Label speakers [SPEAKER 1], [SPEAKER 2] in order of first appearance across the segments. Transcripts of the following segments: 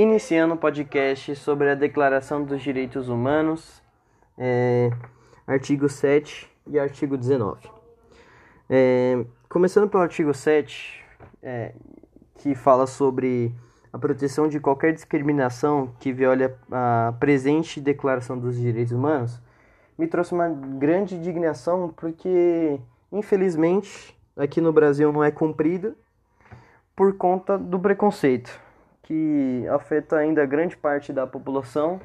[SPEAKER 1] iniciando o podcast sobre a Declaração dos Direitos Humanos, é, artigo 7 e artigo 19. É, começando pelo artigo 7, é, que fala sobre a proteção de qualquer discriminação que viole a presente Declaração dos Direitos Humanos, me trouxe uma grande indignação porque, infelizmente, aqui no Brasil não é cumprido por conta do preconceito que afeta ainda grande parte da população,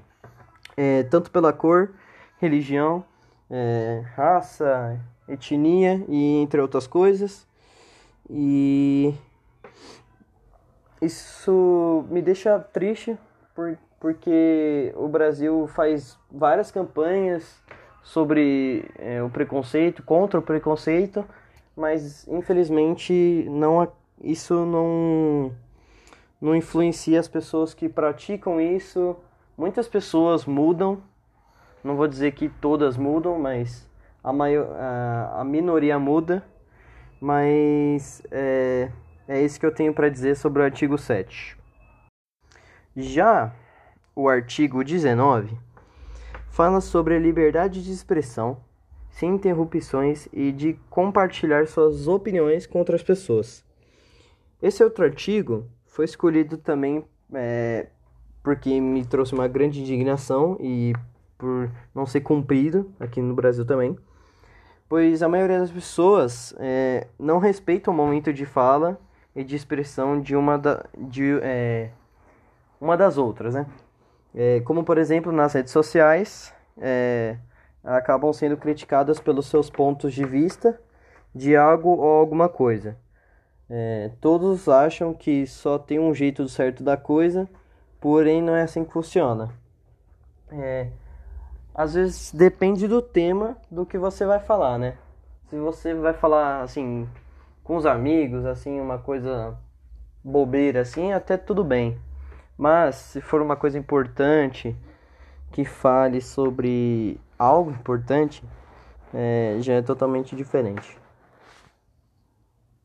[SPEAKER 1] é, tanto pela cor, religião, é, raça, etnia e entre outras coisas. E isso me deixa triste por, porque o Brasil faz várias campanhas sobre é, o preconceito, contra o preconceito, mas infelizmente não isso não não influencia as pessoas que praticam isso. Muitas pessoas mudam, não vou dizer que todas mudam, mas a, maior, a, minoria muda. Mas é, é isso que eu tenho para dizer sobre o artigo 7. Já o artigo 19 fala sobre a liberdade de expressão, sem interrupções e de compartilhar suas opiniões com outras pessoas. Esse outro artigo foi escolhido também é, porque me trouxe uma grande indignação e por não ser cumprido aqui no Brasil também, pois a maioria das pessoas é, não respeita o momento de fala e de expressão de uma, da, de, é, uma das outras, né? É, como por exemplo nas redes sociais, é, acabam sendo criticadas pelos seus pontos de vista de algo ou alguma coisa. É, todos acham que só tem um jeito certo da coisa, porém não é assim que funciona. É, às vezes depende do tema do que você vai falar, né? Se você vai falar assim com os amigos, assim, uma coisa bobeira assim, até tudo bem. Mas se for uma coisa importante que fale sobre algo importante, é, já é totalmente diferente.